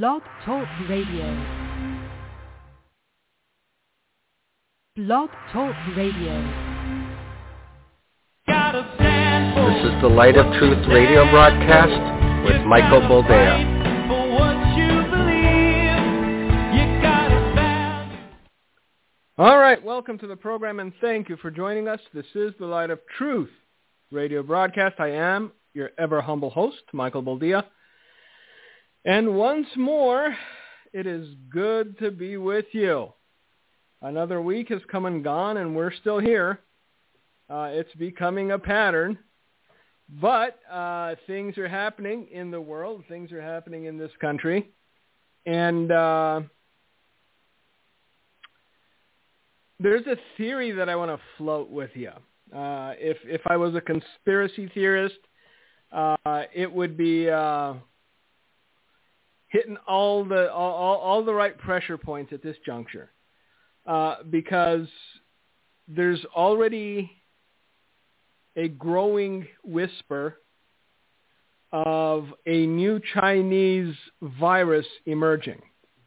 Blog Talk Radio. Blog Talk Radio. This is the Light of Truth radio broadcast with Michael Boldea. All right, welcome to the program and thank you for joining us. This is the Light of Truth radio broadcast. I am your ever humble host, Michael Boldea. And once more, it is good to be with you. Another week has come and gone and we're still here. Uh, it's becoming a pattern. But uh, things are happening in the world. Things are happening in this country. And uh, there's a theory that I want to float with you. Uh, if if I was a conspiracy theorist, uh, it would be uh, hitting all the all, all the right pressure points at this juncture, uh, because there's already a growing whisper of a new Chinese virus emerging.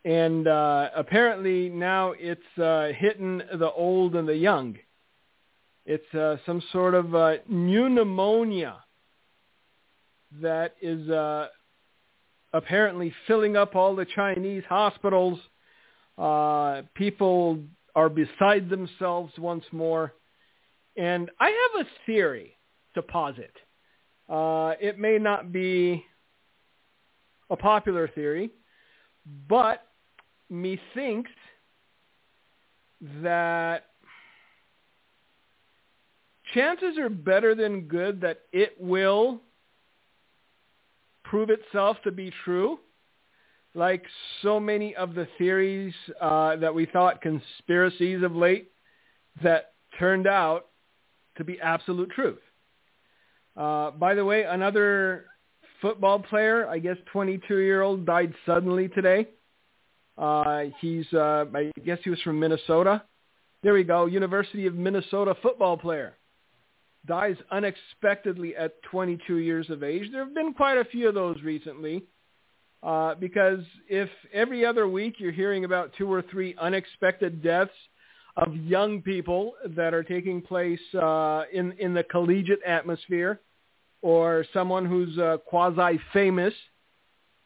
And uh, apparently now it's uh, hitting the old and the young. It's uh, some sort of uh, new pneumonia that is uh, apparently filling up all the Chinese hospitals. Uh, people are beside themselves once more. And I have a theory to posit. Uh, it may not be a popular theory, but methinks that chances are better than good that it will prove itself to be true, like so many of the theories uh, that we thought conspiracies of late that turned out to be absolute truth. Uh, by the way, another football player, I guess 22-year-old, died suddenly today. Uh, he's, uh, I guess he was from Minnesota. There we go, University of Minnesota football player. Dies unexpectedly at 22 years of age. There have been quite a few of those recently. Uh, because if every other week you're hearing about two or three unexpected deaths of young people that are taking place uh, in in the collegiate atmosphere, or someone who's uh, quasi famous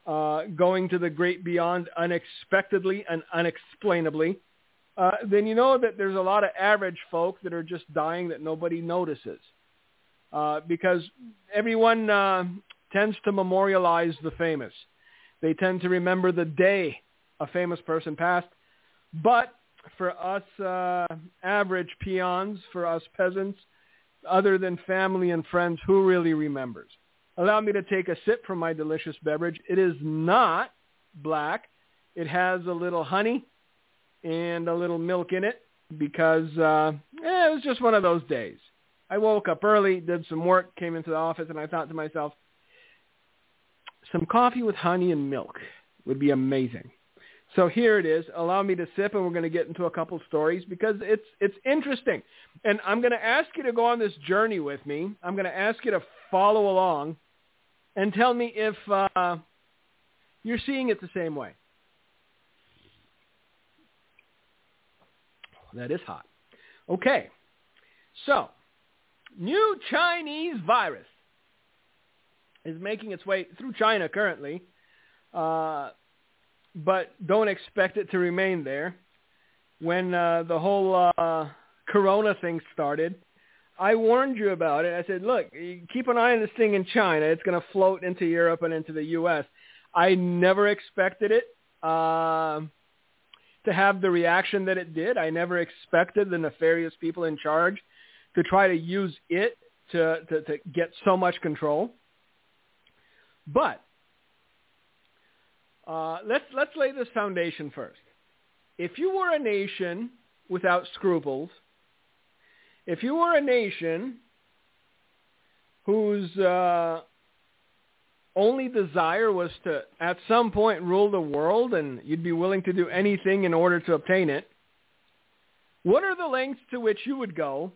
uh, going to the great beyond unexpectedly and unexplainably, uh, then you know that there's a lot of average folk that are just dying that nobody notices. Uh, because everyone uh, tends to memorialize the famous. They tend to remember the day a famous person passed. But for us uh, average peons, for us peasants, other than family and friends, who really remembers? Allow me to take a sip from my delicious beverage. It is not black. It has a little honey and a little milk in it because uh, eh, it was just one of those days. I woke up early, did some work, came into the office, and I thought to myself, some coffee with honey and milk would be amazing. So here it is. Allow me to sip, and we're going to get into a couple stories because it's it's interesting. And I'm going to ask you to go on this journey with me. I'm going to ask you to follow along and tell me if uh, you're seeing it the same way. That is hot. Okay. So, new Chinese virus is making its way through China currently, uh, but don't expect it to remain there. When uh, the whole uh, Corona thing started, I warned you about it. I said, look, keep an eye on this thing in China. It's going to float into Europe and into the U.S. I never expected it uh, to have the reaction that it did. I never expected the nefarious people in charge to try to use it to, to, to get so much control. But uh, let's let's lay this foundation first. If you were a nation without scruples, if you were a nation whose uh, only desire was to, at some point, rule the world, and you'd be willing to do anything in order to obtain it, what are the lengths to which you would go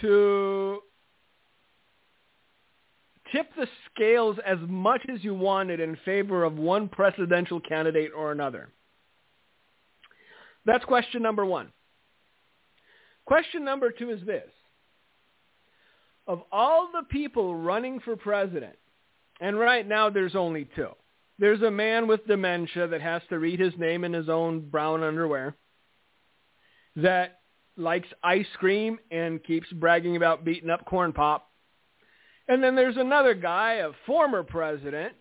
to tip the scales as much as you wanted in favor of one presidential candidate or another. That's question number one. Question number two is this. Of all the people running for president, and right now there's only two. There's a man with dementia that has to read his name in his own brown underwear that likes ice cream and keeps bragging about beating up corn pop. And then there's another guy, a former president,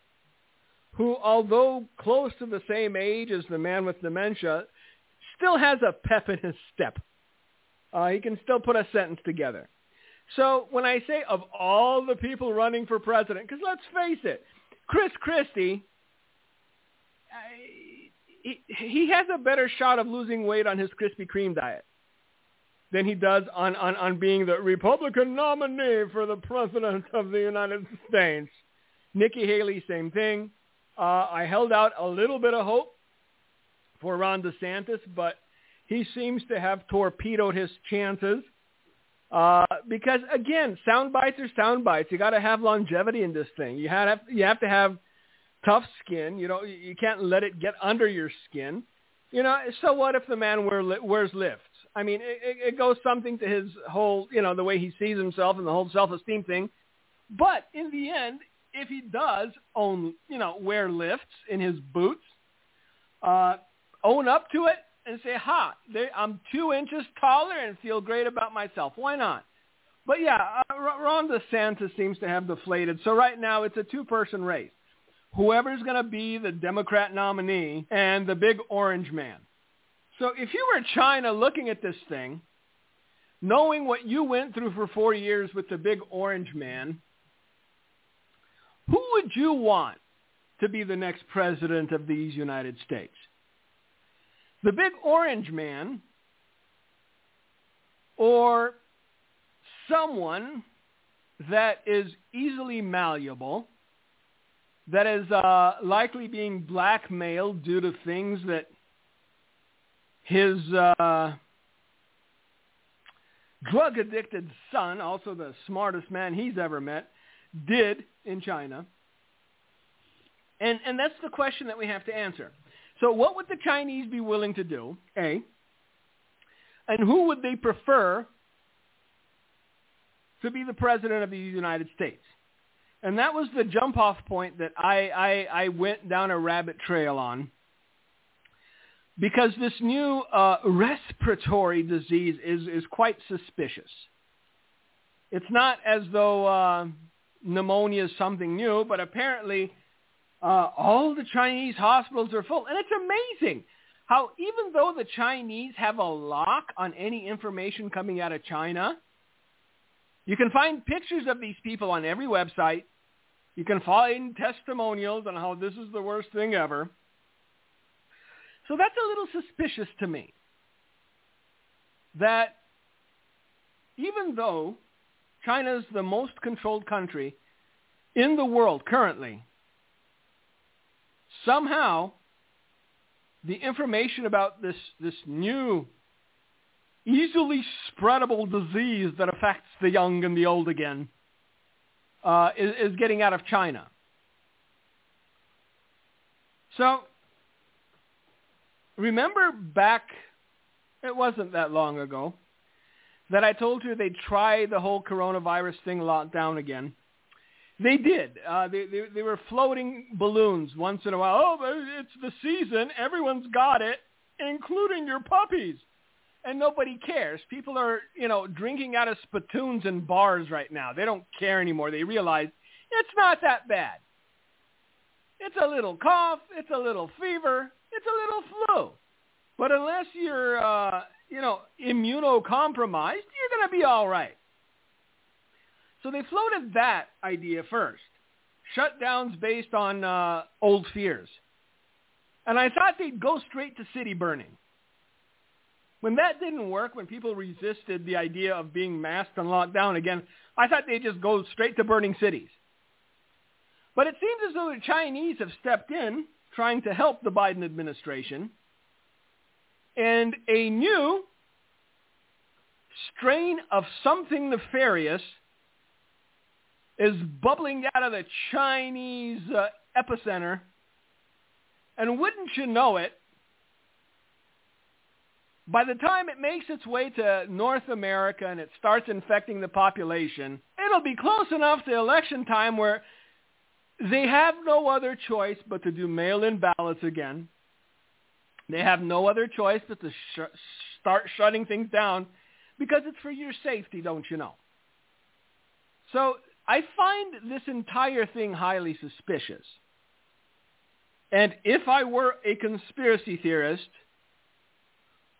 who, although close to the same age as the man with dementia, still has a pep in his step. Uh, he can still put a sentence together. So when I say of all the people running for president, because let's face it, Chris Christie, I, he, he has a better shot of losing weight on his Krispy Kreme diet than he does on, on, on being the Republican nominee for the President of the United States. Nikki Haley, same thing. Uh, I held out a little bit of hope for Ron DeSantis, but he seems to have torpedoed his chances. Uh, because again, sound bites are sound bites. You got to have longevity in this thing. You have you have to have tough skin. You know, you can't let it get under your skin. You know, so what if the man wear, wears lifts? I mean, it, it goes something to his whole, you know, the way he sees himself and the whole self-esteem thing. But in the end, if he does own, you know, wear lifts in his boots, uh, own up to it and say, ha, they, I'm two inches taller and feel great about myself. Why not? But yeah, uh, Ron DeSantis seems to have deflated. So right now it's a two-person race. Whoever's going to be the Democrat nominee and the big orange man. So if you were China looking at this thing, knowing what you went through for four years with the big orange man, who would you want to be the next president of these United States? The big orange man or someone that is easily malleable, that is uh, likely being blackmailed due to things that his uh, drug addicted son, also the smartest man he's ever met, did in China. And, and that's the question that we have to answer. So what would the Chinese be willing to do, A? And who would they prefer to be the president of the United States? And that was the jump off point that I, I, I went down a rabbit trail on because this new uh, respiratory disease is, is quite suspicious. It's not as though uh, pneumonia is something new, but apparently uh, all the Chinese hospitals are full. And it's amazing how even though the Chinese have a lock on any information coming out of China, you can find pictures of these people on every website. You can find testimonials on how this is the worst thing ever. So that's a little suspicious to me. That even though China is the most controlled country in the world currently, somehow the information about this, this new easily spreadable disease that affects the young and the old again uh, is, is getting out of China. So remember back, it wasn't that long ago, that I told you they'd try the whole coronavirus thing locked down again. They did. Uh, they, they, they were floating balloons once in a while. Oh, it's the season. Everyone's got it, including your puppies. And nobody cares. People are, you know, drinking out of spittoons in bars right now. They don't care anymore. They realize it's not that bad. It's a little cough. It's a little fever. It's a little flu. But unless you're, uh, you know, immunocompromised, you're going to be all right. So they floated that idea first. Shutdowns based on uh, old fears. And I thought they'd go straight to city burning. When that didn't work, when people resisted the idea of being masked and locked down again, I thought they'd just go straight to burning cities. But it seems as though the Chinese have stepped in trying to help the Biden administration. And a new strain of something nefarious is bubbling out of the Chinese uh, epicenter. And wouldn't you know it, by the time it makes its way to North America and it starts infecting the population, it'll be close enough to election time where they have no other choice but to do mail-in ballots again. They have no other choice but to sh- start shutting things down because it's for your safety, don't you know? So I find this entire thing highly suspicious. And if I were a conspiracy theorist,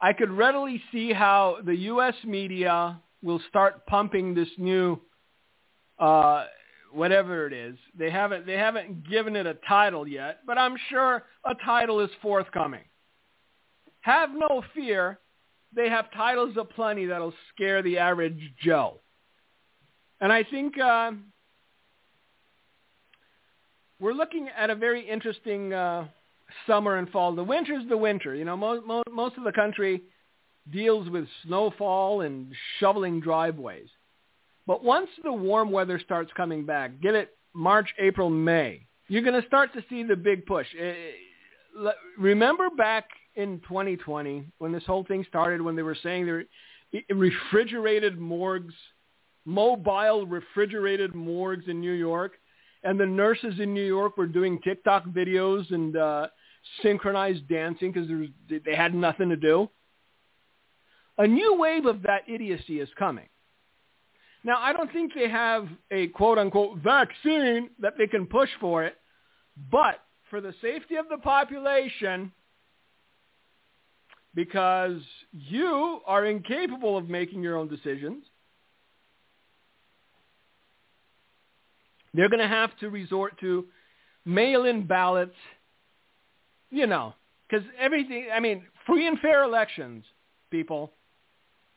I could readily see how the U.S. media will start pumping this new, uh, whatever it is. They haven't they haven't given it a title yet, but I'm sure a title is forthcoming. Have no fear. They have titles aplenty that'll scare the average Joe. And I think uh, we're looking at a very interesting uh, summer and fall. The winter's the winter. You know, most, most, most of the country deals with snowfall and shoveling driveways. But once the warm weather starts coming back, get it March, April, May, you're going to start to see the big push. Eh, eh, remember back in 2020 when this whole thing started, when they were saying there refrigerated morgues, mobile refrigerated morgues in New York, and the nurses in New York were doing TikTok videos and uh, synchronized dancing because they had nothing to do. A new wave of that idiocy is coming. Now, I don't think they have a quote-unquote vaccine that they can push for it, but for the safety of the population, because you are incapable of making your own decisions, they're going to have to resort to mail-in ballots you know, because everything, I mean, free and fair elections, people,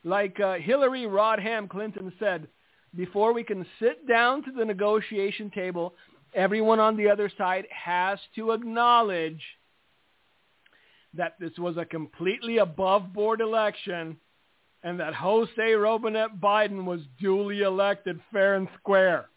like uh, Hillary Rodham Clinton said, before we can sit down to the negotiation table, everyone on the other side has to acknowledge that this was a completely above board election and that Jose Robinette Biden was duly elected fair and square.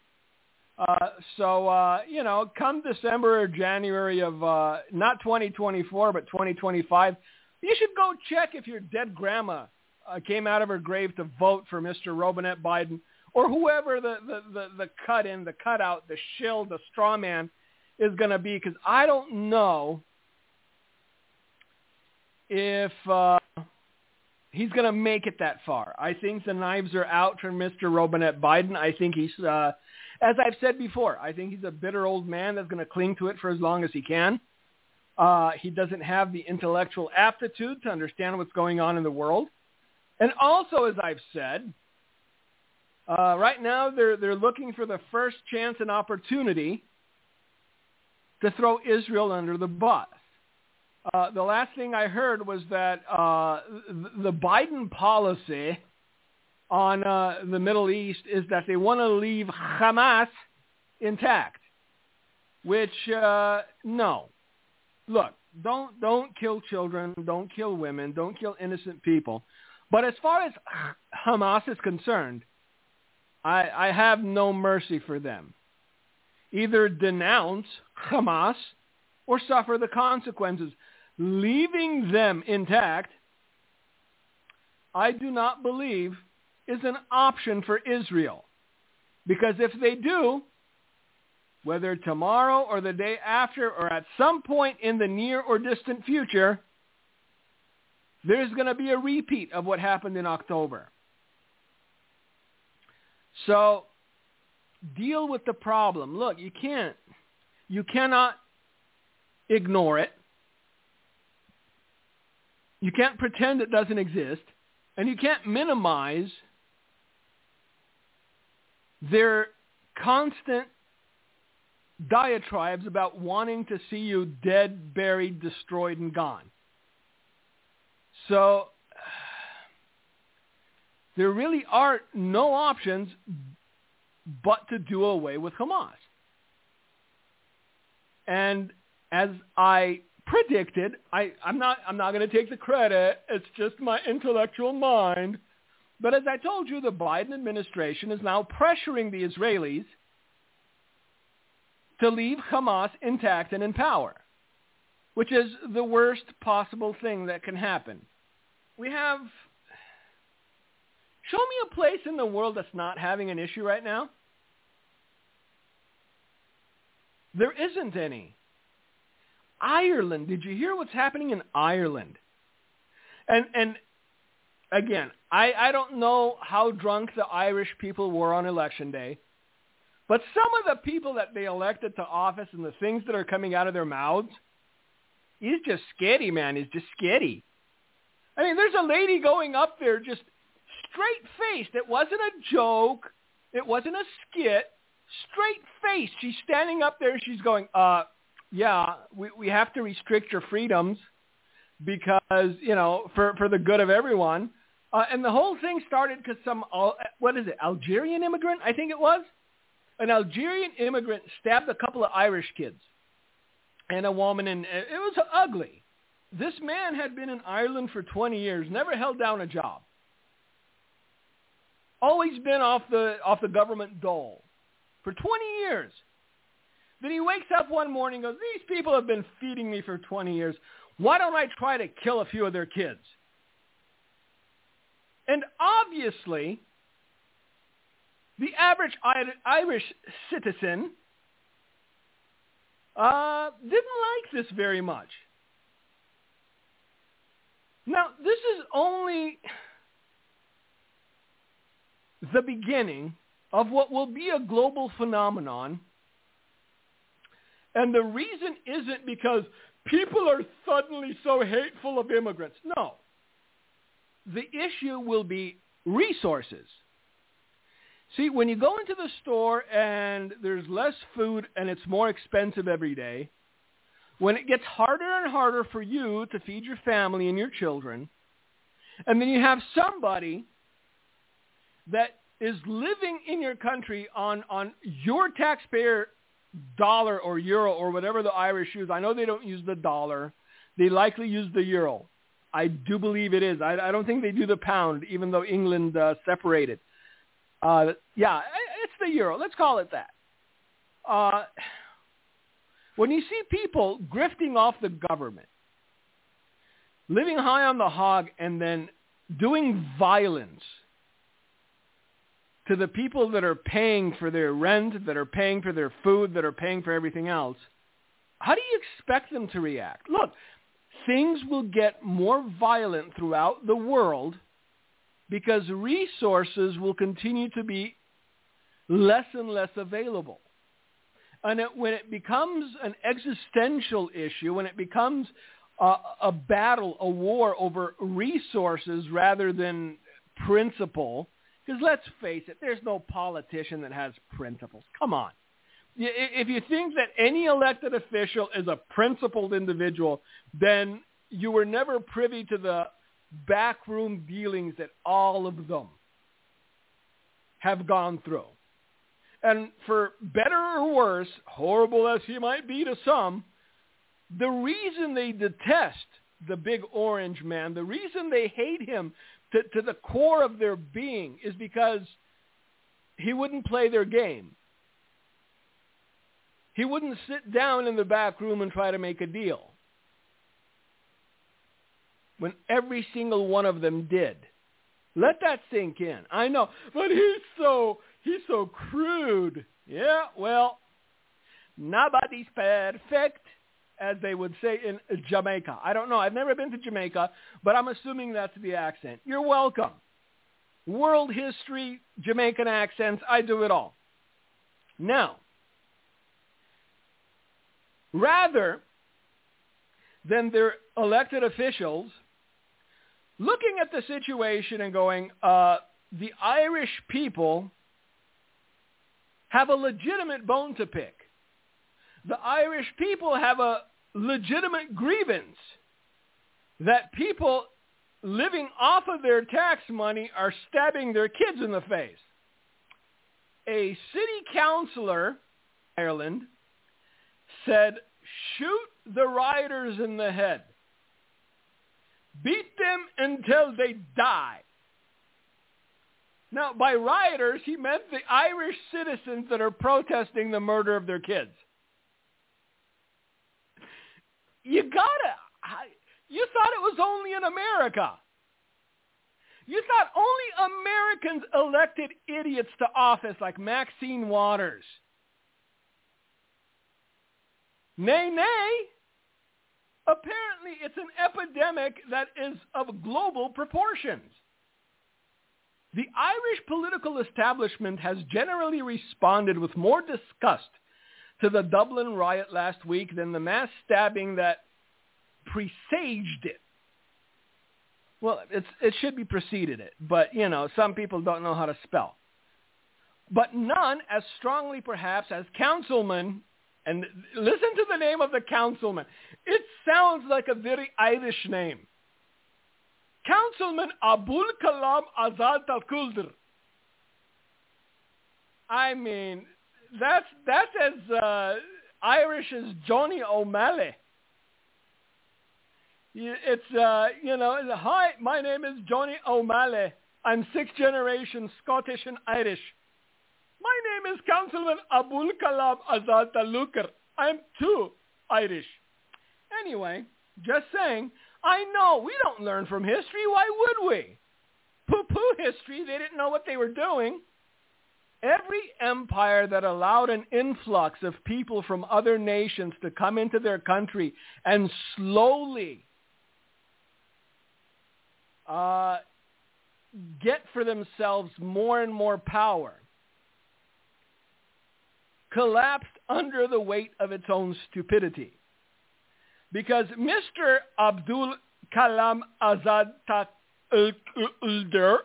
Uh, so, uh, you know, come December or January of uh, not 2024, but 2025, you should go check if your dead grandma uh, came out of her grave to vote for Mr. Robinette Biden or whoever the, the, the, the cut in, the cutout, the shill, the straw man is going to be because I don't know if uh, he's going to make it that far. I think the knives are out for Mr. Robinette Biden. I think he's uh, as I've said before, I think he's a bitter old man that's going to cling to it for as long as he can. Uh, he doesn't have the intellectual aptitude to understand what's going on in the world. And also, as I've said, uh, right now they're, they're looking for the first chance and opportunity to throw Israel under the bus. Uh, the last thing I heard was that uh, the Biden policy on uh, the Middle East is that they want to leave Hamas intact, which uh, no. Look, don't don't kill children, don't kill women, don't kill innocent people. But as far as Hamas is concerned, I, I have no mercy for them. Either denounce Hamas or suffer the consequences. Leaving them intact, I do not believe is an option for Israel. Because if they do, whether tomorrow or the day after or at some point in the near or distant future, there's going to be a repeat of what happened in October. So deal with the problem. Look, you can't, you cannot ignore it. You can't pretend it doesn't exist. And you can't minimize their constant diatribes about wanting to see you dead, buried, destroyed, and gone. So there really are no options but to do away with Hamas. And as I predicted, I, I'm not I'm not going to take the credit. It's just my intellectual mind. But as I told you, the Biden administration is now pressuring the Israelis to leave Hamas intact and in power, which is the worst possible thing that can happen. We have, show me a place in the world that's not having an issue right now. There isn't any. Ireland, did you hear what's happening in Ireland? And and again, I, I don't know how drunk the Irish people were on election day, but some of the people that they elected to office and the things that are coming out of their mouths is just scary, man. Is just scary. I mean, there's a lady going up there just straight faced. It wasn't a joke. It wasn't a skit. Straight faced. She's standing up there. She's going, uh, yeah, we, we have to restrict your freedoms because, you know, for, for the good of everyone. Uh, and the whole thing started because some, what is it, Algerian immigrant, I think it was? An Algerian immigrant stabbed a couple of Irish kids and a woman, and it was ugly. This man had been in Ireland for 20 years, never held down a job. Always been off the, off the government dole for 20 years. Then he wakes up one morning and goes, these people have been feeding me for 20 years. Why don't I try to kill a few of their kids? And obviously, the average Irish citizen uh, didn't like this very much. Now, this is only the beginning of what will be a global phenomenon. And the reason isn't because people are suddenly so hateful of immigrants. No the issue will be resources. See, when you go into the store and there's less food and it's more expensive every day, when it gets harder and harder for you to feed your family and your children, and then you have somebody that is living in your country on, on your taxpayer dollar or euro or whatever the Irish use. I know they don't use the dollar. They likely use the euro. I do believe it is. I, I don't think they do the pound, even though England uh, separated. Uh, yeah, it's the euro. Let's call it that. Uh, when you see people grifting off the government, living high on the hog, and then doing violence to the people that are paying for their rent, that are paying for their food, that are paying for everything else, how do you expect them to react? Look, things will get more violent throughout the world because resources will continue to be less and less available. And it, when it becomes an existential issue, when it becomes a, a battle, a war over resources rather than principle, because let's face it, there's no politician that has principles. Come on if you think that any elected official is a principled individual, then you were never privy to the backroom dealings that all of them have gone through. And for better or worse, horrible as he might be to some, the reason they detest the big orange man, the reason they hate him to, to the core of their being is because he wouldn't play their game. He wouldn't sit down in the back room and try to make a deal. When every single one of them did. Let that sink in. I know, but he's so he's so crude. Yeah, well, nobody's perfect, as they would say in Jamaica. I don't know. I've never been to Jamaica, but I'm assuming that's the accent. You're welcome. World history, Jamaican accents, I do it all. Now, rather than their elected officials looking at the situation and going, uh, the Irish people have a legitimate bone to pick. The Irish people have a legitimate grievance that people living off of their tax money are stabbing their kids in the face. A city councilor, Ireland, said, shoot the rioters in the head. Beat them until they die. Now, by rioters, he meant the Irish citizens that are protesting the murder of their kids. you gotta, you thought it was only in America. You thought only Americans elected idiots to office like Maxine Waters. Nay, nay. Apparently it's an epidemic that is of global proportions. The Irish political establishment has generally responded with more disgust to the Dublin riot last week than the mass stabbing that presaged it. Well, it should be preceded it, but, you know, some people don't know how to spell. But none as strongly, perhaps, as councilman, and listen to the name of the councilman. It sounds like a very Irish name. Councilman Abul Kalam Azad Al-Kuldr. I mean, that's, that's as uh, Irish as Johnny O'Malley. It's, uh, you know, hi, my name is Johnny O'Malley. I'm sixth generation Scottish and Irish. My name is Councilman Abul Kalam Azad Talukder. I'm too Irish. Anyway, just saying, I know we don't learn from history. Why would we? Poo-poo history. They didn't know what they were doing. Every empire that allowed an influx of people from other nations to come into their country and slowly uh, get for themselves more and more power collapsed under the weight of its own stupidity because Mr. Abdul Kalam Azad Ulder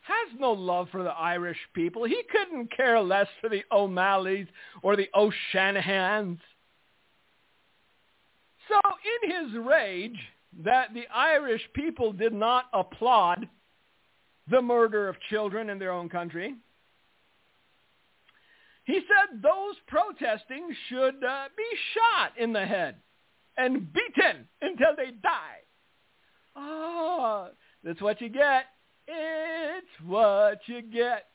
has no love for the Irish people. He couldn't care less for the O'Malleys or the O'Shanahans. So in his rage that the Irish people did not applaud the murder of children in their own country, he said those protesting should uh, be shot in the head and beaten until they die. Oh, that's what you get. It's what you get.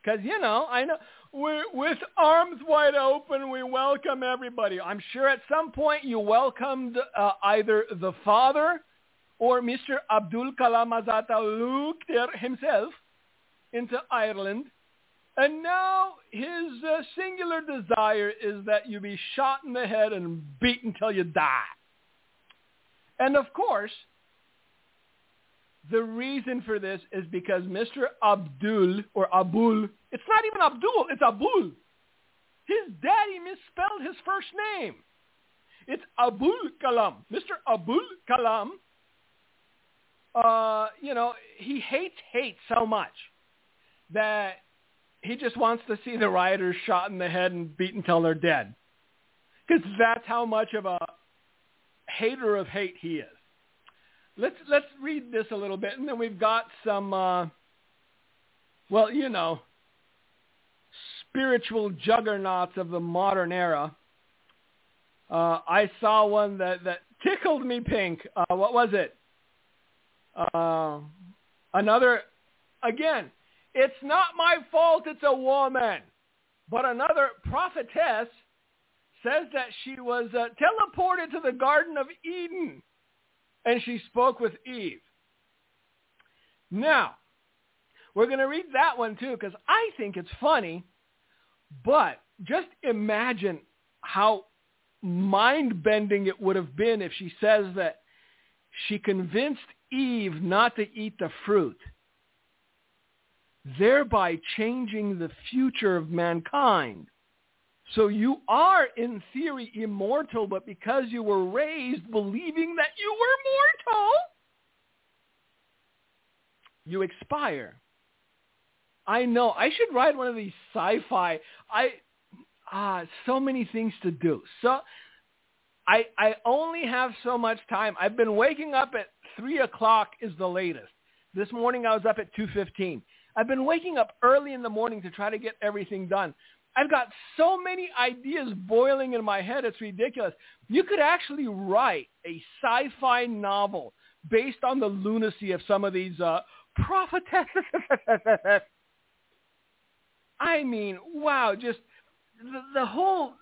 Because, you know, I know we with arms wide open, we welcome everybody. I'm sure at some point you welcomed uh, either the father or Mr. Abdul Kalam Lukter himself into Ireland and now his uh, singular desire is that you be shot in the head and beat until you die. And of course, the reason for this is because Mr. Abdul or Abul, it's not even Abdul, it's Abul. His daddy misspelled his first name. It's Abul Kalam. Mr. Abul Kalam, uh, you know, he hates hate so much that he just wants to see the rioters shot in the head and beat until they're dead. Because that's how much of a hater of hate he is. Let's let's read this a little bit, and then we've got some, uh, well, you know, spiritual juggernauts of the modern era. Uh, I saw one that that tickled me pink. Uh, what was it? Uh, another, again, it's not my fault it's a woman. But another prophetess says that she was uh, teleported to the Garden of Eden and she spoke with Eve. Now, we're going to read that one too because I think it's funny, but just imagine how mind-bending it would have been if she says that she convinced Eve not to eat the fruit thereby changing the future of mankind. So you are, in theory, immortal, but because you were raised believing that you were mortal, you expire. I know. I should write one of these sci-fi. I ah, so many things to do. So I I only have so much time. I've been waking up at three o'clock is the latest. This morning I was up at two fifteen. I've been waking up early in the morning to try to get everything done. I've got so many ideas boiling in my head. It's ridiculous. You could actually write a sci-fi novel based on the lunacy of some of these uh, prophetesses. I mean, wow, just the, the whole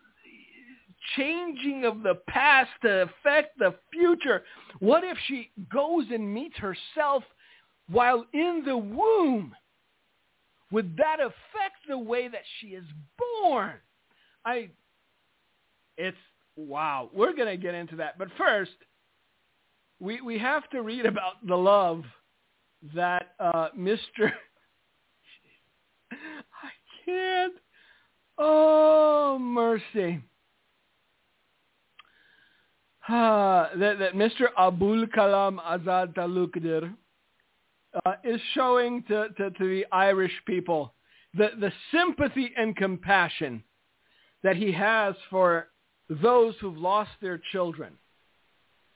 changing of the past to affect the future? What if she goes and meets herself while in the womb? Would that affect the way that she is born? I, it's, wow. We're going to get into that. But first, we, we have to read about the love that uh, Mr. I can't. Oh, mercy. Uh, that, that Mr. Abul Kalam Azad Talukder uh, is showing to, to, to the Irish people the, the sympathy and compassion that he has for those who've lost their children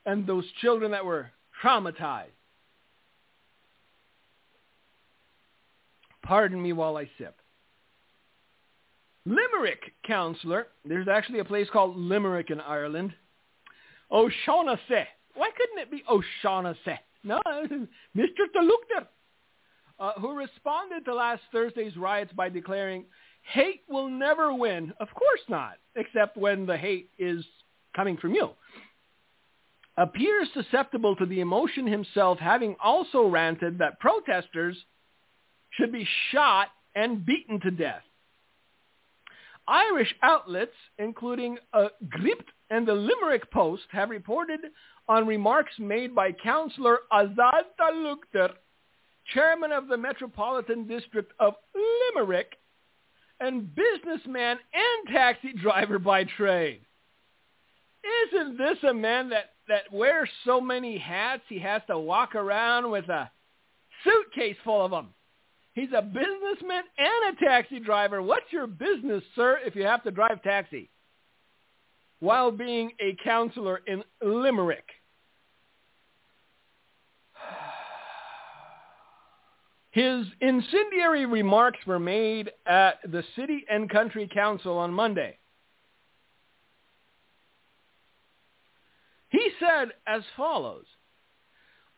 and those children that were traumatized. Pardon me while I sip. Limerick councillor, there's actually a place called Limerick in Ireland. O'Shaughnessy. Why couldn't it be O'Shaughnessy? No, Mr. Talukder, uh, who responded to last Thursday's riots by declaring, hate will never win. Of course not, except when the hate is coming from you. Appears susceptible to the emotion himself, having also ranted that protesters should be shot and beaten to death. Irish outlets, including uh, Gript and the Limerick Post, have reported on remarks made by Councillor Azad Talukder, chairman of the Metropolitan District of Limerick, and businessman and taxi driver by trade. Isn't this a man that, that wears so many hats he has to walk around with a suitcase full of them? He's a businessman and a taxi driver. What's your business, sir, if you have to drive taxi? While being a counselor in Limerick. His incendiary remarks were made at the City and County Council on Monday. He said as follows,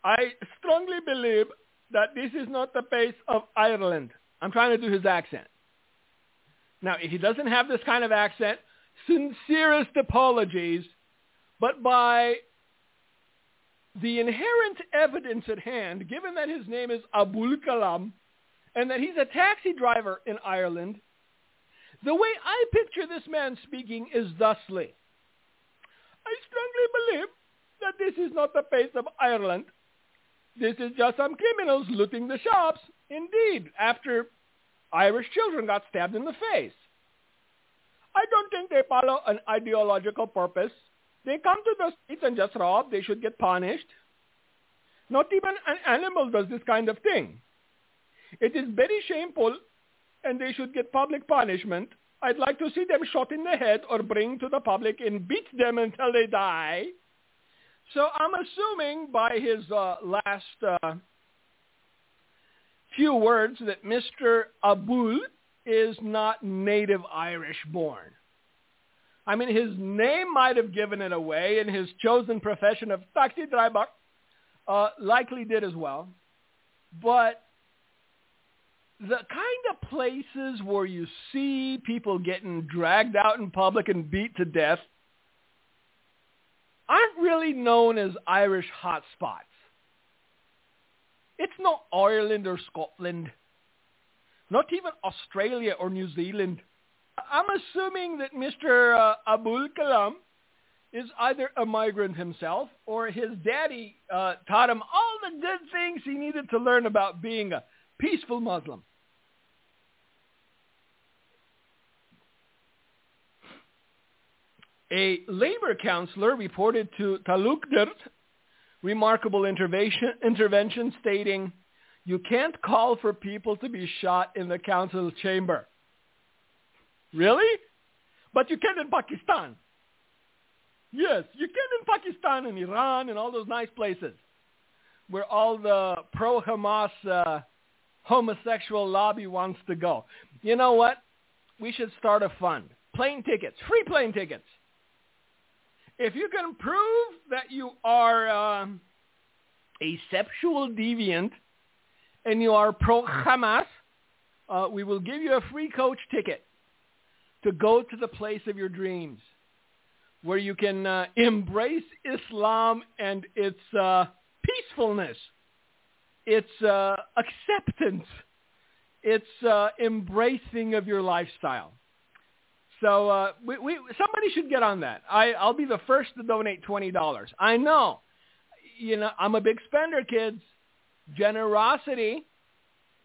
I strongly believe that this is not the pace of Ireland. I'm trying to do his accent. Now, if he doesn't have this kind of accent, sincerest apologies, but by the inherent evidence at hand, given that his name is Abul Kalam and that he's a taxi driver in Ireland, the way I picture this man speaking is thusly. I strongly believe that this is not the pace of Ireland. This is just some criminals looting the shops. Indeed, after Irish children got stabbed in the face. I don't think they follow an ideological purpose. They come to the streets and just rob. They should get punished. Not even an animal does this kind of thing. It is very shameful and they should get public punishment. I'd like to see them shot in the head or bring to the public and beat them until they die. So I'm assuming by his uh, last uh, few words that Mr. Abul is not native Irish born. I mean, his name might have given it away, and his chosen profession of taxi driver uh, likely did as well. But the kind of places where you see people getting dragged out in public and beat to death aren't really known as Irish hotspots. It's not Ireland or Scotland, not even Australia or New Zealand. I'm assuming that Mr. Uh, Abul Kalam is either a migrant himself or his daddy uh, taught him all the good things he needed to learn about being a peaceful Muslim. A labor counselor reported to Talukder remarkable intervention, intervention stating, you can't call for people to be shot in the council chamber. Really? But you can in Pakistan. Yes, you can in Pakistan and Iran and all those nice places where all the pro-Hamas uh, homosexual lobby wants to go. You know what? We should start a fund. Plane tickets, free plane tickets if you can prove that you are uh, a sexual deviant and you are pro-Hamas, uh, we will give you a free coach ticket to go to the place of your dreams. where you can uh, embrace Islam and its uh, peacefulness, its uh, acceptance, its uh, embracing of your lifestyle. So uh, we, we, somebody should get on that. I, I'll be the first to donate twenty dollars. I know, you know, I'm a big spender, kids. Generosity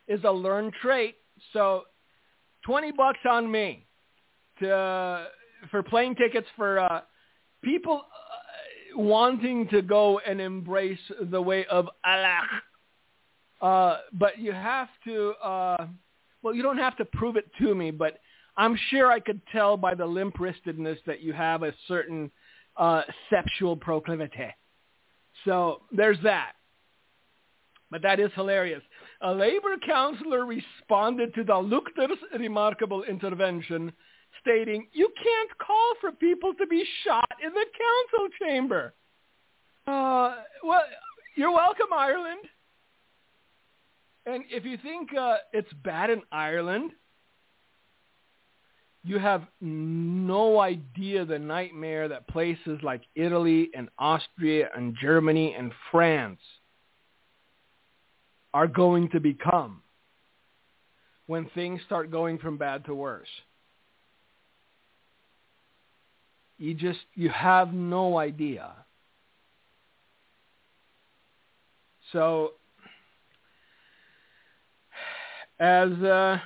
is a learned trait. So twenty bucks on me to for plane tickets for uh, people uh, wanting to go and embrace the way of Allah. Uh, but you have to, uh, well, you don't have to prove it to me, but I'm sure I could tell by the limp-wristedness that you have a certain uh, sexual proclivity. So there's that. But that is hilarious. A labor counselor responded to Talukder's remarkable intervention stating, you can't call for people to be shot in the council chamber. Uh, well, you're welcome, Ireland. And if you think uh, it's bad in Ireland, you have no idea the nightmare that places like Italy and Austria and Germany and France are going to become when things start going from bad to worse. You just, you have no idea. So, as uh,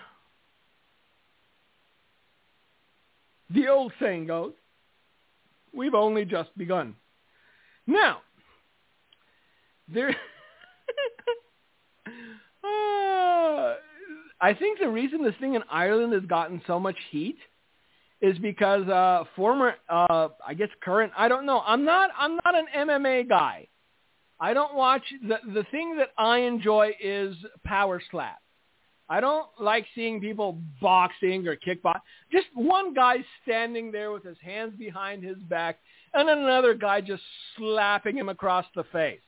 the old saying goes, we've only just begun. Now, there, uh, I think the reason this thing in Ireland has gotten so much heat is because uh, former, uh, I guess current, I don't know. I'm not, I'm not an MMA guy. I don't watch the the thing that I enjoy is power slap. I don't like seeing people boxing or kickbox. Just one guy standing there with his hands behind his back and another guy just slapping him across the face.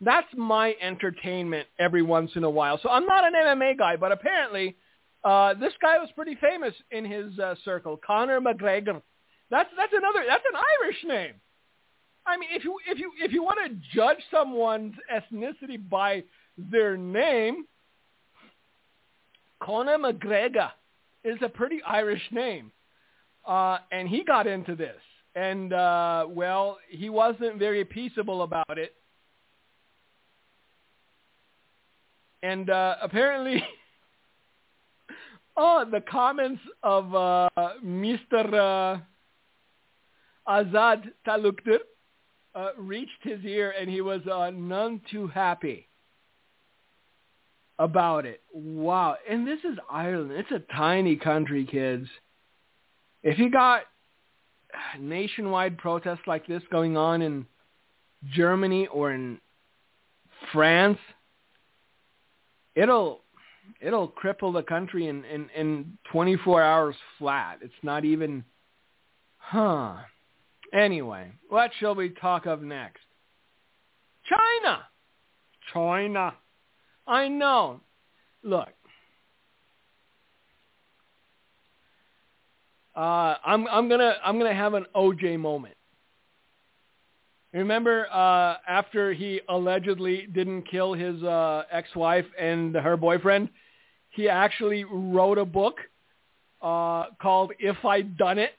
That's my entertainment every once in a while. So I'm not an MMA guy, but apparently uh, this guy was pretty famous in his uh, circle, Conor McGregor. That's that's another that's an Irish name. I mean, if you if you if you want to judge someone's ethnicity by their name, Conor McGregor is a pretty Irish name, uh, and he got into this, and uh, well, he wasn't very peaceable about it, and uh, apparently. Oh, the comments of uh, Mr. Uh, Azad Talukder uh, reached his ear, and he was uh, none too happy about it. Wow. And this is Ireland. It's a tiny country, kids. If you got nationwide protests like this going on in Germany or in France, it'll it'll cripple the country in, in, in 24 hours flat. It's not even, huh. Anyway, what shall we talk of next? China. China. I know. Look, uh, I'm I'm gonna I'm gonna have an OJ moment. Remember uh, after he allegedly didn't kill his uh, ex-wife and her boyfriend, he actually wrote a book uh, called "If I'd Done It,"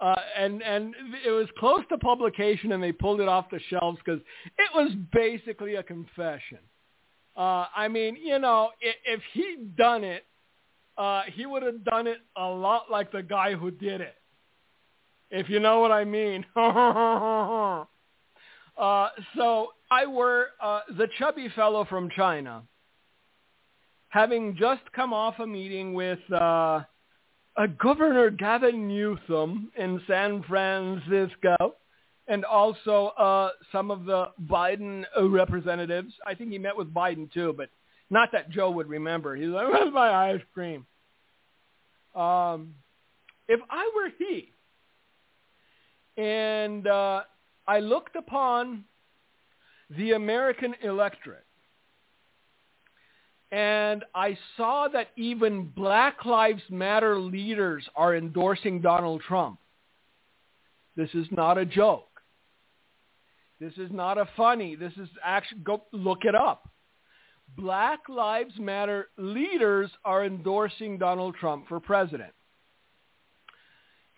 uh, and and it was close to publication, and they pulled it off the shelves because it was basically a confession. Uh, I mean, you know, if, if he'd done it, uh, he would have done it a lot like the guy who did it if you know what I mean. uh, so I were uh, the chubby fellow from China, having just come off a meeting with uh, Governor Gavin Newsom in San Francisco, and also uh, some of the Biden representatives. I think he met with Biden too, but not that Joe would remember. He's like, "Where's my ice cream?" Um, if I were he, and uh, I looked upon the American electorate, and I saw that even Black Lives Matter leaders are endorsing Donald Trump. This is not a joke. This is not a funny. This is actually, go look it up. Black Lives Matter leaders are endorsing Donald Trump for president.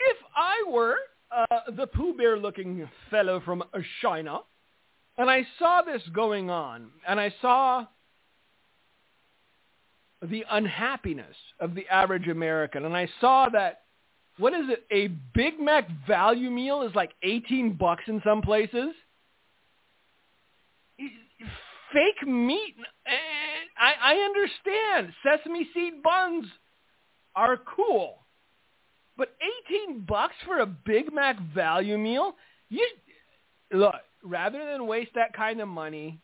If I were uh, the Pooh Bear looking fellow from China, and I saw this going on, and I saw the unhappiness of the average American, and I saw that what is it? A Big Mac value meal is like 18 bucks in some places. Fake meat. I, I understand. Sesame seed buns are cool. But 18 bucks for a Big Mac value meal? You look, rather than waste that kind of money,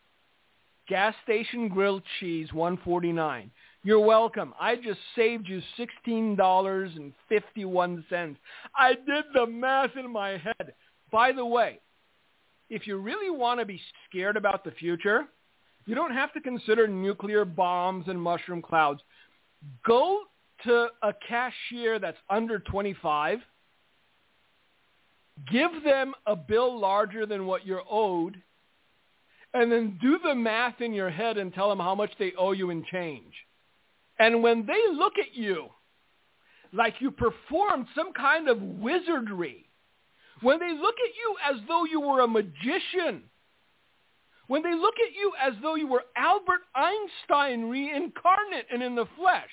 gas station grilled cheese 149. You're welcome. I just saved you $16.51. I did the math in my head. By the way, if you really want to be scared about the future, you don't have to consider nuclear bombs and mushroom clouds. Go to a cashier that's under 25. Give them a bill larger than what you're owed, and then do the math in your head and tell them how much they owe you in change. And when they look at you like you performed some kind of wizardry, when they look at you as though you were a magician, when they look at you as though you were Albert Einstein reincarnate and in the flesh,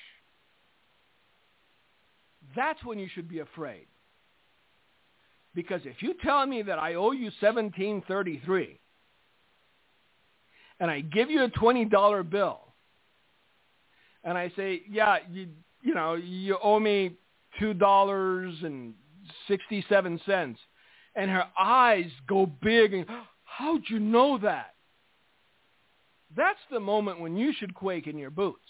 that's when you should be afraid. Because if you tell me that I owe you 1733 and I give you a $20 bill and I say, yeah, you you know, you owe me two dollars and sixty seven cents, and her eyes go big and how'd you know that? That's the moment when you should quake in your boots.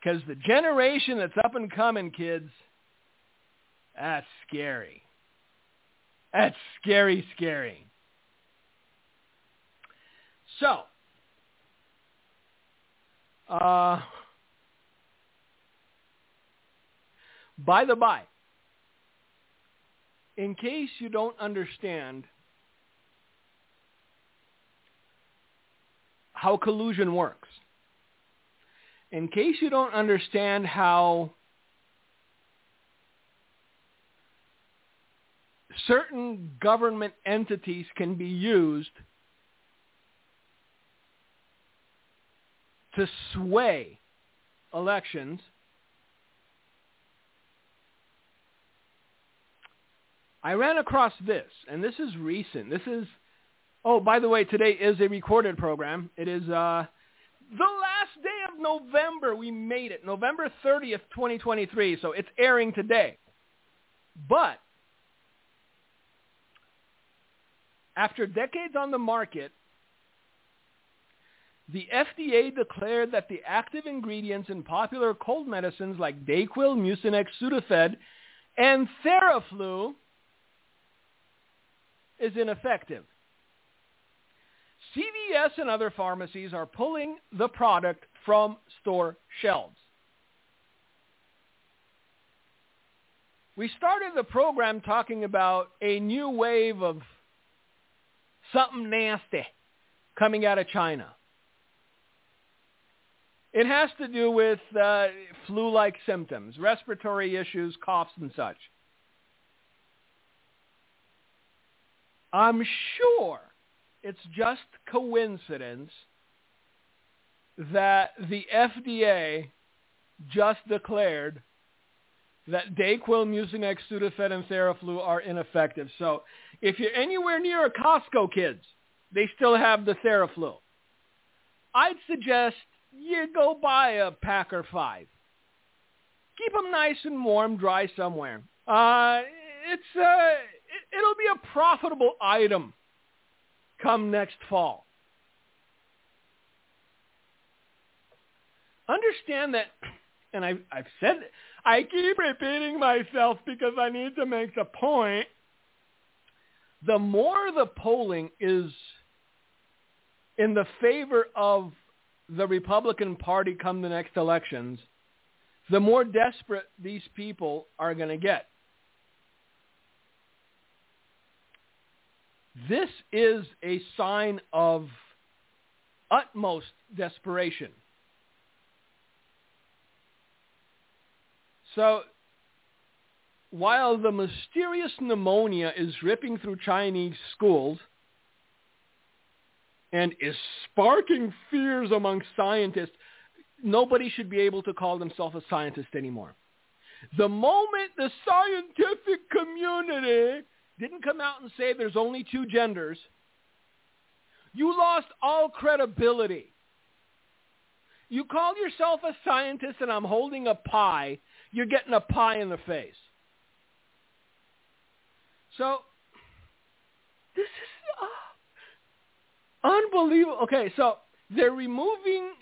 Because the generation that's up and coming, kids, that's scary. That's scary, scary. So, uh, by the by, in case you don't understand how collusion works, in case you don't understand how certain government entities can be used to sway elections I ran across this, and this is recent. This is, oh, by the way, today is a recorded program. It is uh, the last day of November. We made it, November 30th, 2023. So it's airing today. But after decades on the market, the FDA declared that the active ingredients in popular cold medicines like Dayquil, Mucinex, Sudafed, and Theraflu is ineffective. CVS and other pharmacies are pulling the product from store shelves. We started the program talking about a new wave of something nasty coming out of China. It has to do with uh, flu-like symptoms, respiratory issues, coughs, and such. I'm sure it's just coincidence that the FDA just declared that Dayquil, Mucinex, Sudafed, and Theraflu are ineffective. So if you're anywhere near a Costco, kids, they still have the Theraflu. I'd suggest you go buy a pack or five. Keep them nice and warm, dry somewhere. Uh, it's uh, it'll be a profitable item come next fall. Understand that, and I've, I've said, I keep repeating myself because I need to make the point. The more the polling is in the favor of the Republican Party come the next elections, the more desperate these people are going to get. This is a sign of utmost desperation. So while the mysterious pneumonia is ripping through Chinese schools and is sparking fears among scientists, nobody should be able to call themselves a scientist anymore. The moment the scientific community didn't come out and say there's only two genders, you lost all credibility. You call yourself a scientist and I'm holding a pie, you're getting a pie in the face. So, this is uh, unbelievable. Okay, so they're removing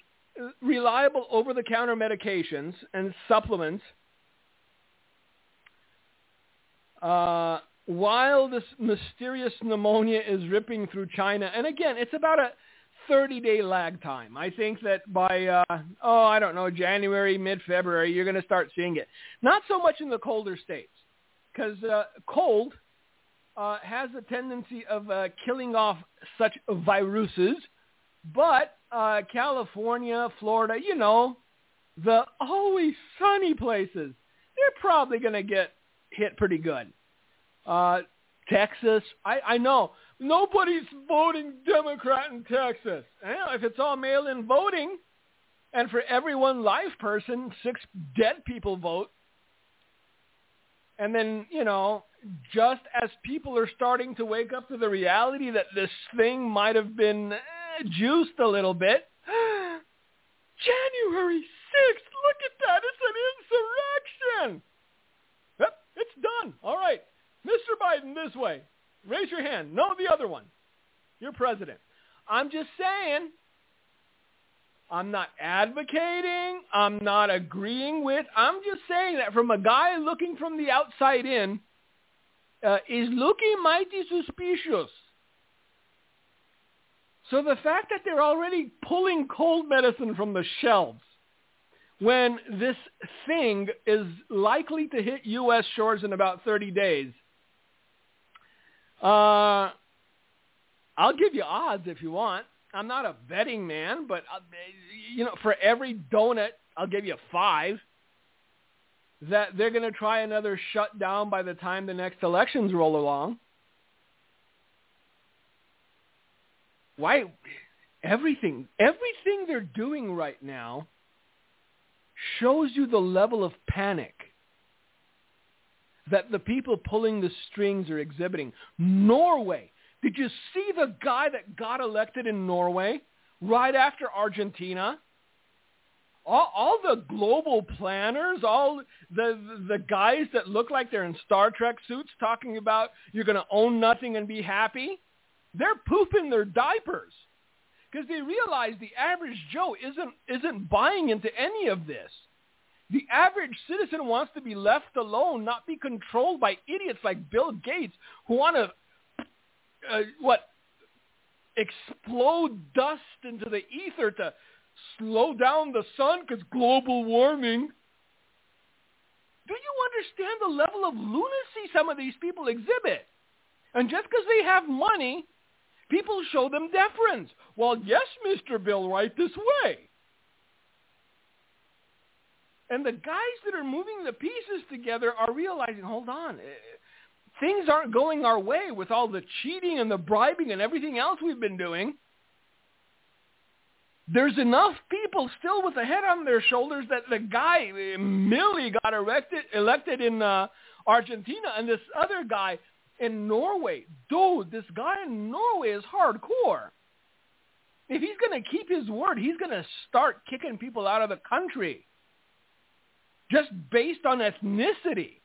reliable over-the-counter medications and supplements uh, while this mysterious pneumonia is ripping through China. And again, it's about a 30-day lag time. I think that by, uh, oh, I don't know, January, mid-February, you're going to start seeing it. Not so much in the colder states, because uh, cold uh, has a tendency of uh, killing off such viruses, but uh, California, Florida, you know, the always sunny places, they're probably going to get hit pretty good. Uh, Texas, I, I know nobody's voting Democrat in Texas. Well, if it's all mail-in voting, and for every one live person, six dead people vote, and then you know, just as people are starting to wake up to the reality that this thing might have been eh, juiced a little bit, January 6th, look at that, it's an insurrection. Yep, it's done. All right. Mr. Biden, this way. Raise your hand. No, the other one. You're president. I'm just saying, I'm not advocating. I'm not agreeing with. I'm just saying that from a guy looking from the outside in, uh, is looking mighty suspicious. So the fact that they're already pulling cold medicine from the shelves when this thing is likely to hit U.S. shores in about 30 days uh, I'll give you odds if you want. I'm not a betting man, but uh, you know, for every donut, I'll give you five. That they're going to try another shutdown by the time the next elections roll along. Why? Everything, everything they're doing right now shows you the level of panic that the people pulling the strings are exhibiting. Norway. Did you see the guy that got elected in Norway right after Argentina? All, all the global planners, all the, the guys that look like they're in Star Trek suits talking about you're going to own nothing and be happy, they're pooping their diapers because they realize the average Joe isn't, isn't buying into any of this. The average citizen wants to be left alone, not be controlled by idiots like Bill Gates who want to, uh, what, explode dust into the ether to slow down the sun because global warming. Do you understand the level of lunacy some of these people exhibit? And just because they have money, people show them deference. Well, yes, Mr. Bill, right this way. And the guys that are moving the pieces together are realizing, hold on, eh, things aren't going our way with all the cheating and the bribing and everything else we've been doing. There's enough people still with a head on their shoulders that the guy eh, Milei got elected elected in uh, Argentina, and this other guy in Norway, dude, this guy in Norway is hardcore. If he's going to keep his word, he's going to start kicking people out of the country just based on ethnicity.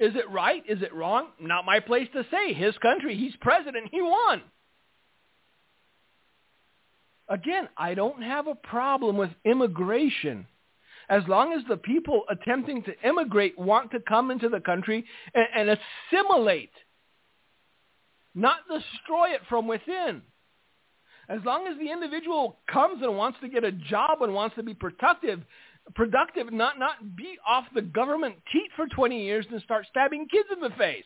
Is it right? Is it wrong? Not my place to say. His country, he's president, he won. Again, I don't have a problem with immigration as long as the people attempting to immigrate want to come into the country and, and assimilate, not destroy it from within. As long as the individual comes and wants to get a job and wants to be productive, productive, not not be off the government teat for 20 years and start stabbing kids in the face.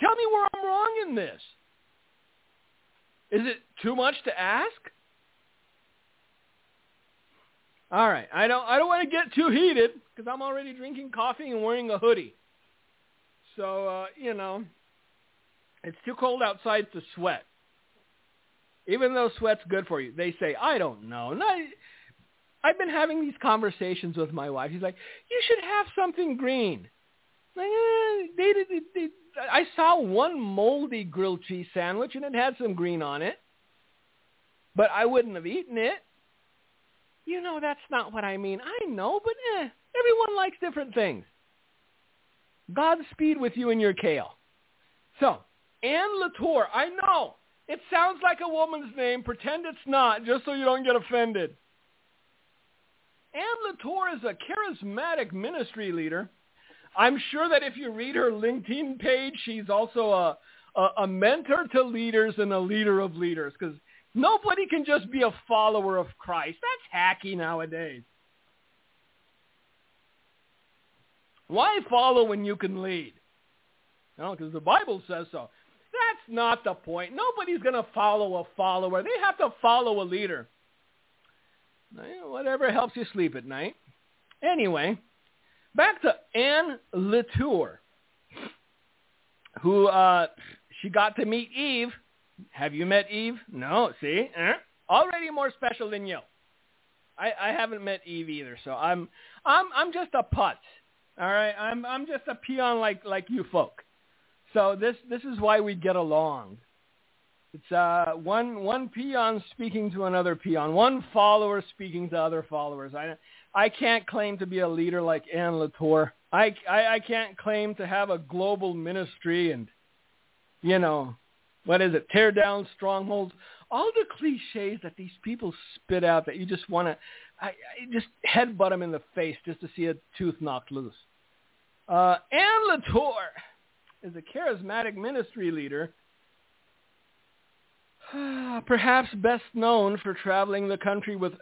Tell me where I'm wrong in this? Is it too much to ask? All right, I don't I don't want to get too heated because I'm already drinking coffee and wearing a hoodie. So uh, you know, it's too cold outside to sweat. Even though sweat's good for you, they say I don't know. And I, I've been having these conversations with my wife. She's like, you should have something green. Like, eh, they, they, they, I saw one moldy grilled cheese sandwich and it had some green on it, but I wouldn't have eaten it. You know, that's not what I mean. I know, but eh, everyone likes different things. Godspeed with you and your kale. So, Anne Latour, I know. It sounds like a woman's name. Pretend it's not, just so you don't get offended. Anne Latour is a charismatic ministry leader. I'm sure that if you read her LinkedIn page, she's also a, a, a mentor to leaders and a leader of leaders because nobody can just be a follower of Christ. That's hacky nowadays. Why follow when you can lead? No, because the Bible says so. Not the point. Nobody's going to follow a follower. They have to follow a leader. Whatever helps you sleep at night. Anyway, back to Anne Latour, who uh, she got to meet Eve. Have you met Eve? No. See, eh? already more special than you. I, I haven't met Eve either, so I'm I'm I'm just a putz. All right, I'm I'm just a peon like like you folk. So this this is why we get along. It's uh, one one peon speaking to another peon, one follower speaking to other followers. I I can't claim to be a leader like Anne Latour. I, I I can't claim to have a global ministry and you know what is it? Tear down strongholds. All the cliches that these people spit out that you just want to, I, I just headbutt them in the face just to see a tooth knocked loose. Uh, Anne Latour is a charismatic ministry leader, perhaps best known for traveling the country with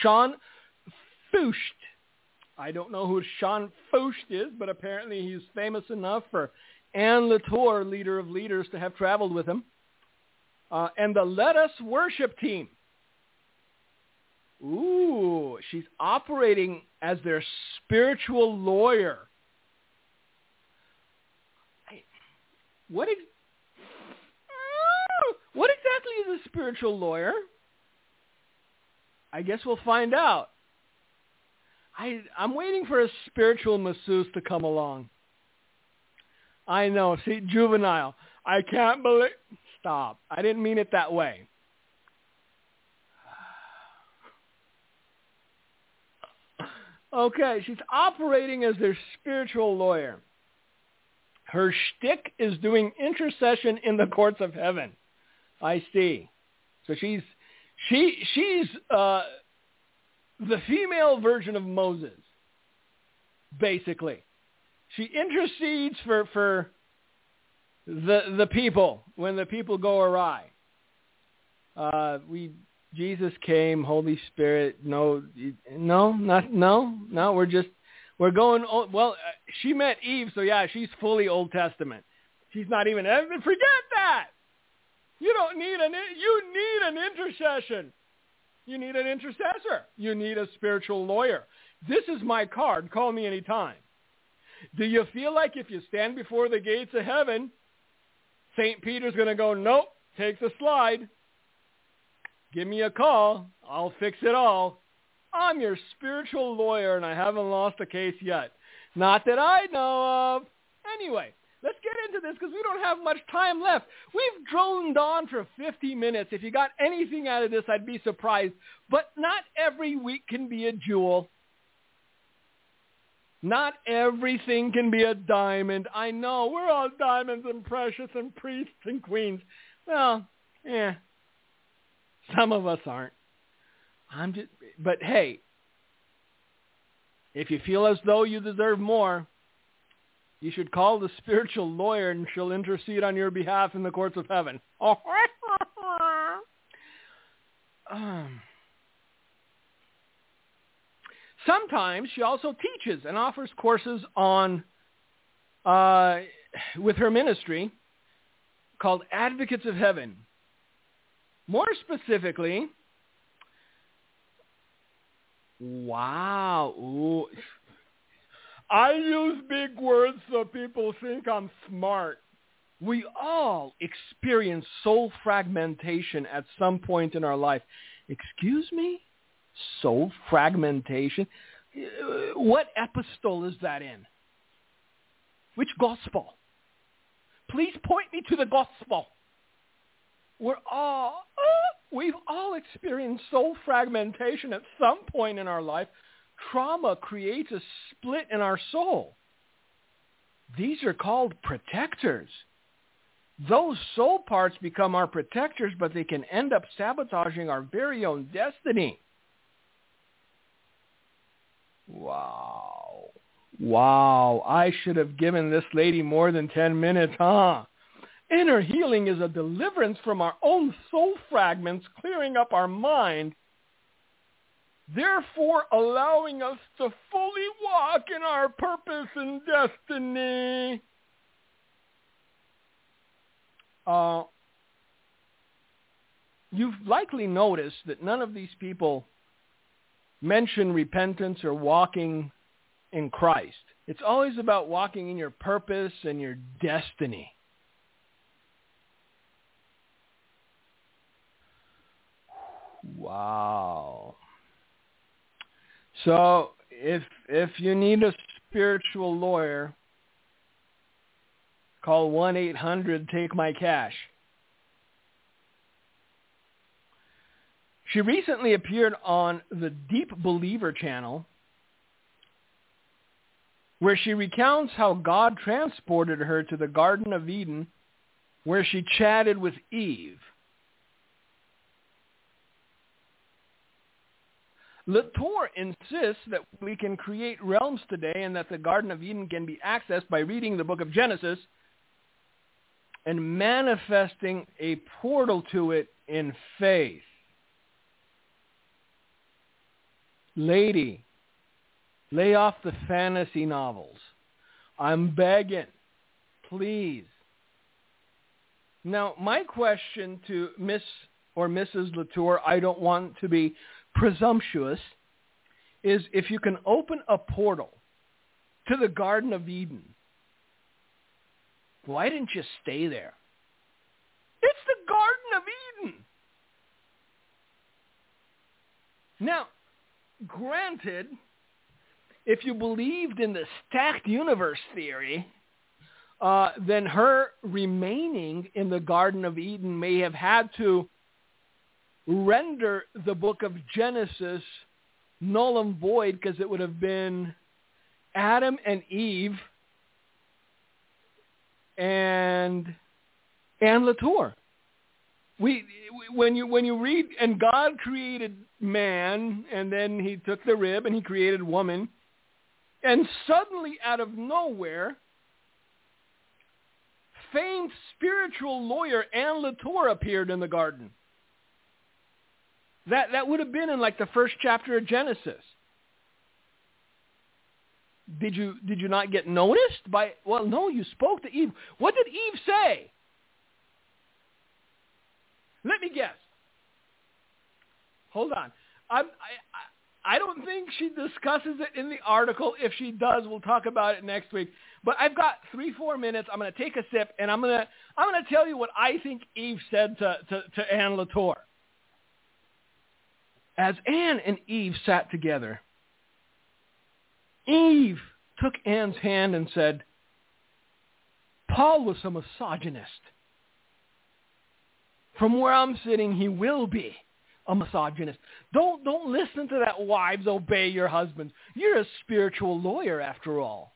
Sean Feucht. I don't know who Sean Feucht is, but apparently he's famous enough for Anne Latour, leader of leaders, to have traveled with him. Uh, and the Let Us Worship team. Ooh, she's operating as their spiritual lawyer What ex- ah, what exactly is a spiritual lawyer? I guess we'll find out. I I'm waiting for a spiritual masseuse to come along. I know. See, juvenile. I can't believe. Stop. I didn't mean it that way. Okay, she's operating as their spiritual lawyer. Her shtick is doing intercession in the courts of heaven. I see. So she's she she's uh, the female version of Moses, basically. She intercedes for for the the people when the people go awry. Uh, we Jesus came, Holy Spirit. No, no, not no, no. We're just we're going, well, uh, she met Eve, so yeah, she's fully Old Testament. She's not even, forget that. You don't need an, you need an intercession. You need an intercessor. You need a spiritual lawyer. This is my card. Call me anytime. Do you feel like if you stand before the gates of heaven, St. Peter's going to go, nope, take the slide. Give me a call. I'll fix it all. I'm your spiritual lawyer and I haven't lost a case yet. Not that I know of. Anyway, let's get into this because we don't have much time left. We've droned on for 50 minutes. If you got anything out of this, I'd be surprised. But not every week can be a jewel. Not everything can be a diamond. I know we're all diamonds and precious and priests and queens. Well, yeah, some of us aren't. I'm just, but hey, if you feel as though you deserve more, you should call the spiritual lawyer and she'll intercede on your behalf in the courts of heaven. um, sometimes she also teaches and offers courses on uh, with her ministry called Advocates of Heaven. More specifically, wow, ooh. I use big words so people think I'm smart. We all experience soul fragmentation at some point in our life. Excuse me? Soul fragmentation? What epistle is that in? Which gospel? Please point me to the gospel. We're all, uh, we've all experienced soul fragmentation at some point in our life. Trauma creates a split in our soul. These are called protectors. Those soul parts become our protectors, but they can end up sabotaging our very own destiny. Wow. Wow. I should have given this lady more than 10 minutes, huh? Inner healing is a deliverance from our own soul fragments, clearing up our mind, therefore allowing us to fully walk in our purpose and destiny. Uh, you've likely noticed that none of these people mention repentance or walking in Christ. It's always about walking in your purpose and your destiny. Wow. So if if you need a spiritual lawyer, call 1-800 take my cash. She recently appeared on the Deep Believer channel where she recounts how God transported her to the Garden of Eden where she chatted with Eve. Latour insists that we can create realms today and that the Garden of Eden can be accessed by reading the book of Genesis and manifesting a portal to it in faith. Lady, lay off the fantasy novels. I'm begging. Please. Now, my question to Miss or Mrs. Latour, I don't want to be presumptuous is if you can open a portal to the Garden of Eden, why didn't you stay there? It's the Garden of Eden. Now, granted, if you believed in the stacked universe theory, uh, then her remaining in the Garden of Eden may have had to render the book of Genesis null and void because it would have been Adam and Eve and and Latour. We when you when you read and God created man and then he took the rib and he created woman and suddenly out of nowhere famed spiritual lawyer Anne Latour appeared in the garden. That that would have been in like the first chapter of Genesis. Did you did you not get noticed by well no you spoke to Eve. What did Eve say? Let me guess. Hold on. I'm, I I don't think she discusses it in the article. If she does, we'll talk about it next week. But I've got three, four minutes. I'm going to take a sip, and I'm going to I'm going to tell you what I think Eve said to to, to Anne Latour. As Anne and Eve sat together, Eve took Anne's hand and said, Paul was a misogynist. From where I'm sitting, he will be a misogynist. Don't, don't listen to that wives obey your husbands. You're a spiritual lawyer after all.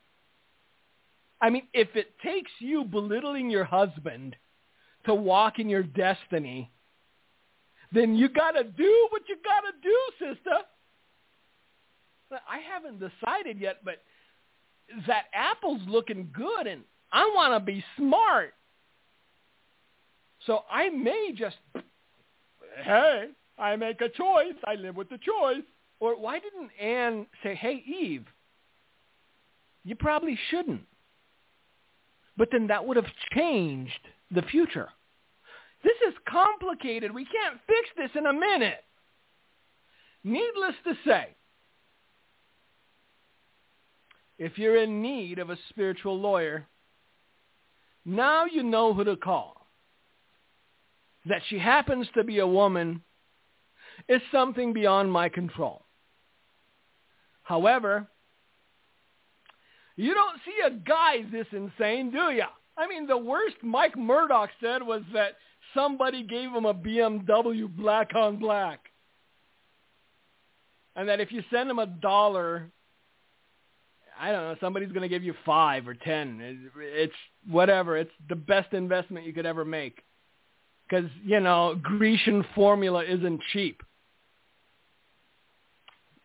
I mean, if it takes you belittling your husband to walk in your destiny, then you got to do what you got to do, sister. I haven't decided yet, but that apple's looking good, and I want to be smart. So I may just, hey, I make a choice. I live with the choice. Or why didn't Anne say, hey, Eve, you probably shouldn't. But then that would have changed the future. This is complicated. We can't fix this in a minute. Needless to say, if you're in need of a spiritual lawyer, now you know who to call. That she happens to be a woman is something beyond my control. However, you don't see a guy this insane, do you? I mean, the worst Mike Murdock said was that somebody gave him a BMW black on black. And that if you send him a dollar, I don't know, somebody's going to give you five or ten. It's whatever. It's the best investment you could ever make. Because, you know, Grecian formula isn't cheap.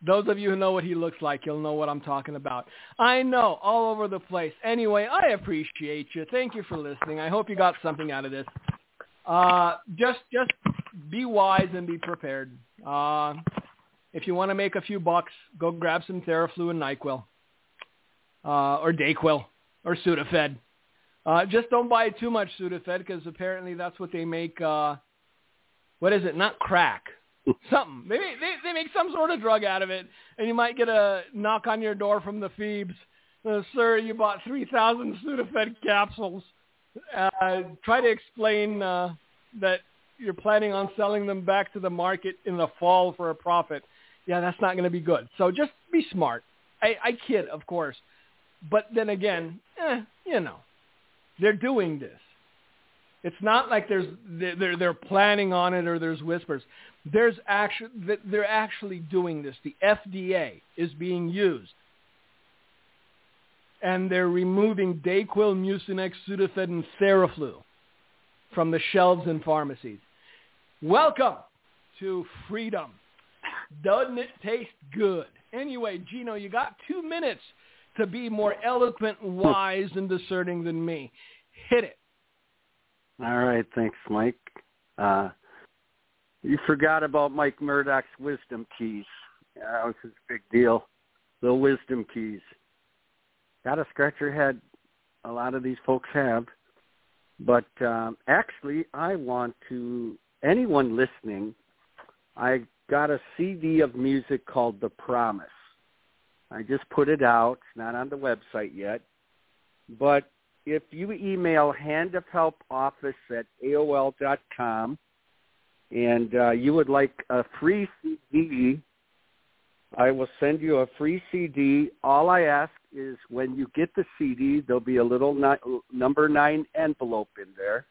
Those of you who know what he looks like, you'll know what I'm talking about. I know, all over the place. Anyway, I appreciate you. Thank you for listening. I hope you got something out of this. Uh, just, just be wise and be prepared. Uh, if you want to make a few bucks, go grab some Theraflu and NyQuil, uh, or Dayquil, or Sudafed. Uh, just don't buy too much Sudafed because apparently that's what they make. Uh, what is it? Not crack something. They, they they make some sort of drug out of it, and you might get a knock on your door from the Phoebes. Uh, Sir, you bought 3,000 Sudafed capsules. Uh, try to explain uh, that you're planning on selling them back to the market in the fall for a profit. Yeah, that's not going to be good. So just be smart. I, I kid, of course. But then again, eh, you know, they're doing this. It's not like there's they're they're planning on it or there's whispers. There's actually they're actually doing this. The FDA is being used, and they're removing Dayquil, Mucinex, Sudafed, and Theraflu from the shelves in pharmacies. Welcome to freedom. Doesn't it taste good? Anyway, Gino, you got two minutes to be more eloquent, wise, and discerning than me. Hit it. All right, thanks, Mike. Uh, you forgot about Mike Murdock's wisdom keys. That was his big deal. The wisdom keys. Got to scratch your head. A lot of these folks have. But um, actually, I want to, anyone listening, I got a CD of music called The Promise. I just put it out. It's not on the website yet. But if you email handofhelpoffice at AOL dot com and uh, you would like a free CD, I will send you a free CD. All I ask is when you get the CD, there'll be a little ni- number nine envelope in there.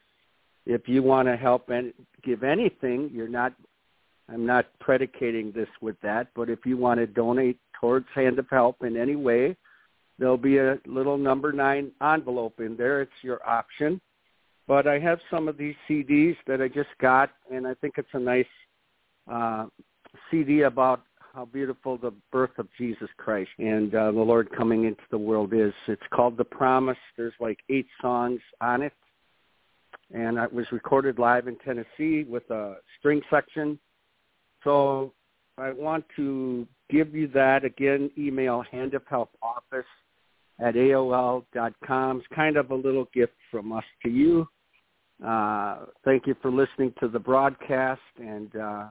If you want to help and give anything, you're not. I'm not predicating this with that, but if you want to donate towards Hand of Help in any way, There'll be a little number nine envelope in there. It's your option. But I have some of these CDs that I just got, and I think it's a nice uh, CD about how beautiful the birth of Jesus Christ and uh, the Lord coming into the world is. It's called The Promise. There's like eight songs on it. And it was recorded live in Tennessee with a string section. So I want to give you that. Again, email Hand of Help Office at AOL.com. It's kind of a little gift from us to you. Uh, thank you for listening to the broadcast. And uh,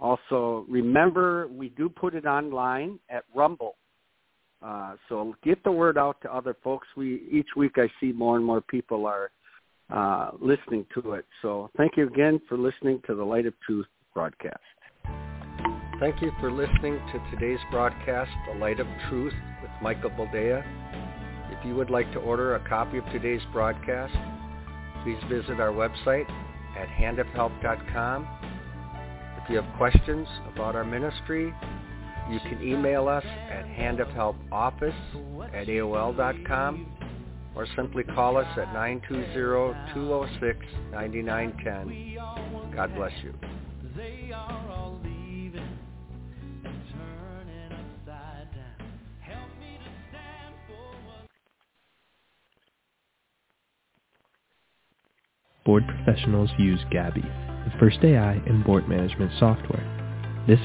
also remember, we do put it online at Rumble. Uh, so get the word out to other folks. We each week I see more and more people are uh, listening to it. So thank you again for listening to the Light of Truth broadcast. Thank you for listening to today's broadcast, The Light of Truth with Michael Boldea. If you would like to order a copy of today's broadcast, please visit our website at handofhelp.com. If you have questions about our ministry, you can email us at handofhelpoffice at AOL.com or simply call us at 920-206-9910. God bless you. board professionals use Gabby, first AI in board management software. This